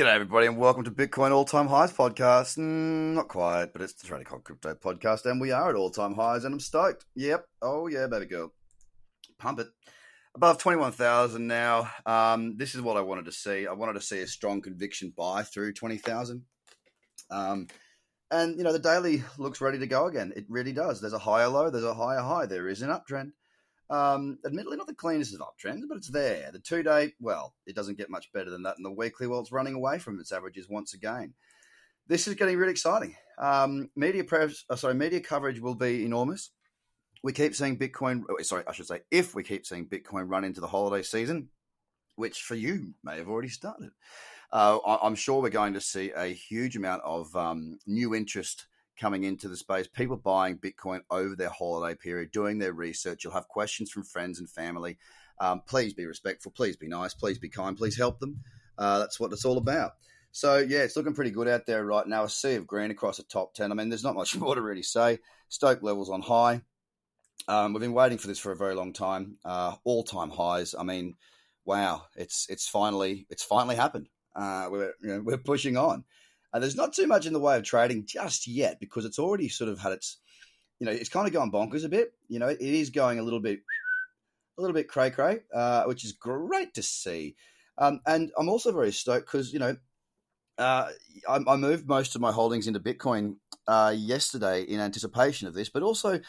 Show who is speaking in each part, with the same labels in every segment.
Speaker 1: G'day, everybody, and welcome to Bitcoin All Time Highs podcast. Mm, not quite, but it's the Trader Cobb Crypto podcast, and we are at all time highs, and I'm stoked. Yep. Oh, yeah, baby girl. Pump it. Above 21,000 now. Um, this is what I wanted to see. I wanted to see a strong conviction buy through 20,000. Um, and, you know, the daily looks ready to go again. It really does. There's a higher low, there's a higher high. There is an uptrend. Um, admittedly, not the cleanest of uptrends, but it's there. The two day, well, it doesn't get much better than that. And the weekly, well, it's running away from its averages once again. This is getting really exciting. Um, media press, oh, sorry, media coverage will be enormous. We keep seeing Bitcoin. Oh, sorry, I should say, if we keep seeing Bitcoin run into the holiday season, which for you may have already started, uh, I'm sure we're going to see a huge amount of um, new interest coming into the space, people buying Bitcoin over their holiday period, doing their research. You'll have questions from friends and family. Um, please be respectful. Please be nice. Please be kind. Please help them. Uh, that's what it's all about. So, yeah, it's looking pretty good out there right now. A sea of green across the top 10. I mean, there's not much more to really say. Stoke levels on high. Um, we've been waiting for this for a very long time. Uh, all time highs. I mean, wow, it's it's finally it's finally happened. Uh, we're you know, we're pushing on. Uh, there's not too much in the way of trading just yet because it's already sort of had its, you know, it's kind of gone bonkers a bit. You know, it is going a little bit, a little bit cray cray, uh, which is great to see. Um, and I'm also very stoked because you know, uh, I, I, moved most of my holdings into Bitcoin uh, yesterday in anticipation of this, but also.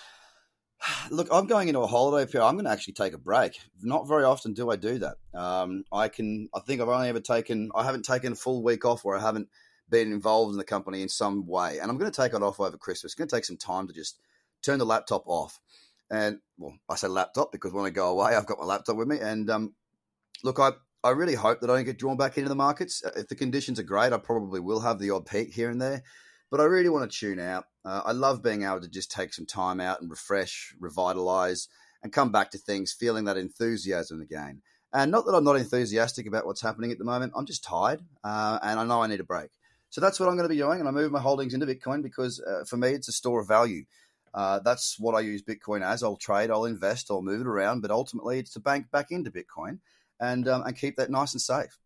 Speaker 1: Look, I'm going into a holiday period. I'm going to actually take a break. Not very often do I do that. Um, I can. I think I've only ever taken. I haven't taken a full week off where I haven't been involved in the company in some way. And I'm going to take it off over Christmas. It's going to take some time to just turn the laptop off. And well, I say laptop because when I go away, I've got my laptop with me. And um, look, I, I really hope that I don't get drawn back into the markets. Uh, if the conditions are great, I probably will have the odd peak here and there. But I really want to tune out. Uh, I love being able to just take some time out and refresh, revitalize, and come back to things feeling that enthusiasm again. And not that I'm not enthusiastic about what's happening at the moment. I'm just tired, uh, and I know I need a break. So that's what I'm going to be doing, and I move my holdings into Bitcoin because uh, for me it's a store of value. Uh, that's what I use Bitcoin as. I'll trade, I'll invest, I'll move it around, but ultimately it's to bank back into Bitcoin and um, and keep that nice and safe.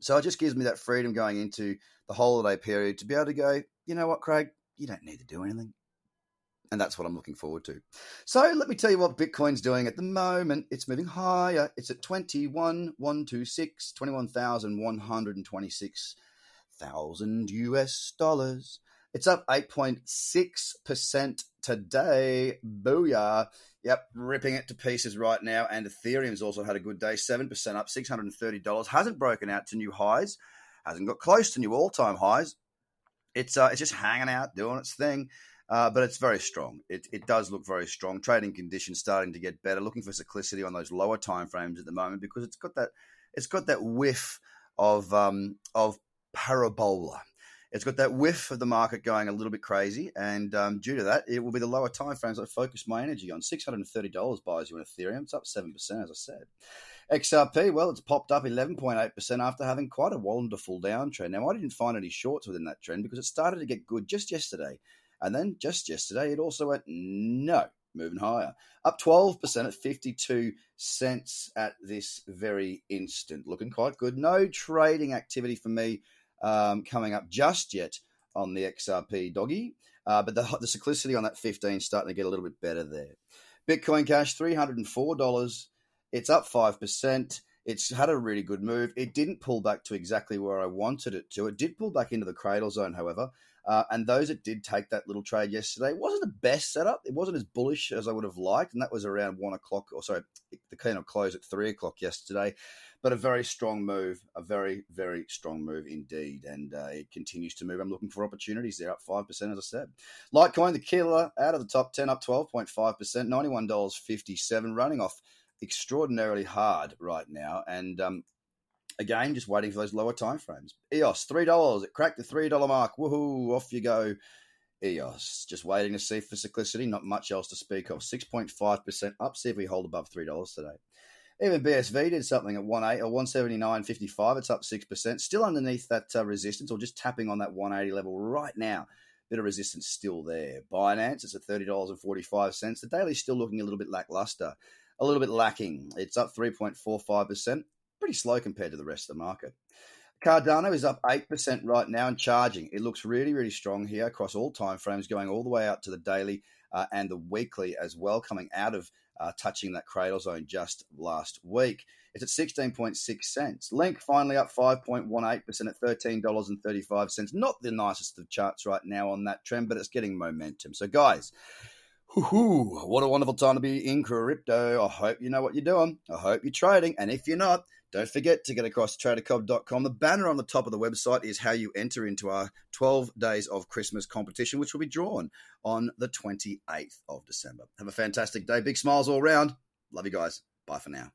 Speaker 1: So it just gives me that freedom going into the holiday period to be able to go. You know what, Craig? You don't need to do anything. And that's what I'm looking forward to. So let me tell you what Bitcoin's doing at the moment. It's moving higher. It's at 21,126, 21,126 thousand US dollars. It's up 8.6% today. Booyah. Yep, ripping it to pieces right now. And Ethereum's also had a good day, 7% up, $630. Hasn't broken out to new highs, hasn't got close to new all time highs. It's, uh, it's just hanging out, doing its thing. Uh, but it's very strong. It, it does look very strong. Trading conditions starting to get better. Looking for cyclicity on those lower time frames at the moment because it's got that it's got that whiff of um, of parabola. It's got that whiff of the market going a little bit crazy, and um, due to that, it will be the lower time frames I focus my energy on. Six hundred and thirty dollars buys you in Ethereum. It's up seven percent, as I said. XRP, well, it's popped up eleven point eight percent after having quite a wonderful downtrend. Now, I didn't find any shorts within that trend because it started to get good just yesterday, and then just yesterday it also went no, moving higher. Up 12% at 52 cents at this very instant. Looking quite good. No trading activity for me um, coming up just yet on the XRP doggy, uh, but the, the cyclicity on that 15 is starting to get a little bit better there. Bitcoin Cash, $304. It's up 5%. It's had a really good move. It didn't pull back to exactly where I wanted it to. It did pull back into the cradle zone, however. Uh, and those that did take that little trade yesterday wasn't the best setup. It wasn't as bullish as I would have liked, and that was around one o'clock. Or sorry, the keynote closed at three o'clock yesterday but a very strong move, a very, very strong move indeed. And uh, it continues to move. I'm looking for opportunities there, up 5%, as I said. Litecoin, the killer, out of the top 10, up 12.5%, $91.57, running off extraordinarily hard right now. And um, again, just waiting for those lower time frames. EOS, $3. It cracked the $3 mark. Woohoo, off you go. EOS, just waiting to see for cyclicity, not much else to speak of. 6.5% up. See if we hold above $3 today. Even BSV did something at 18 or 179.55. It's up 6%. Still underneath that uh, resistance or just tapping on that 180 level right now. Bit of resistance still there. Binance, it's at $30.45. The daily's still looking a little bit lackluster, a little bit lacking. It's up 3.45%. Pretty slow compared to the rest of the market. Cardano is up 8% right now and charging. It looks really, really strong here across all time frames, going all the way out to the daily uh, and the weekly as well, coming out of uh, touching that cradle zone just last week. It's at 16.6 cents. Link finally up 5.18% at $13.35. Not the nicest of charts right now on that trend, but it's getting momentum. So, guys, whoo, what a wonderful time to be in crypto. I hope you know what you're doing. I hope you're trading. And if you're not, don't forget to get across to tradercobb.com. The banner on the top of the website is how you enter into our 12 days of Christmas competition, which will be drawn on the 28th of December. Have a fantastic day. Big smiles all around. Love you guys. Bye for now.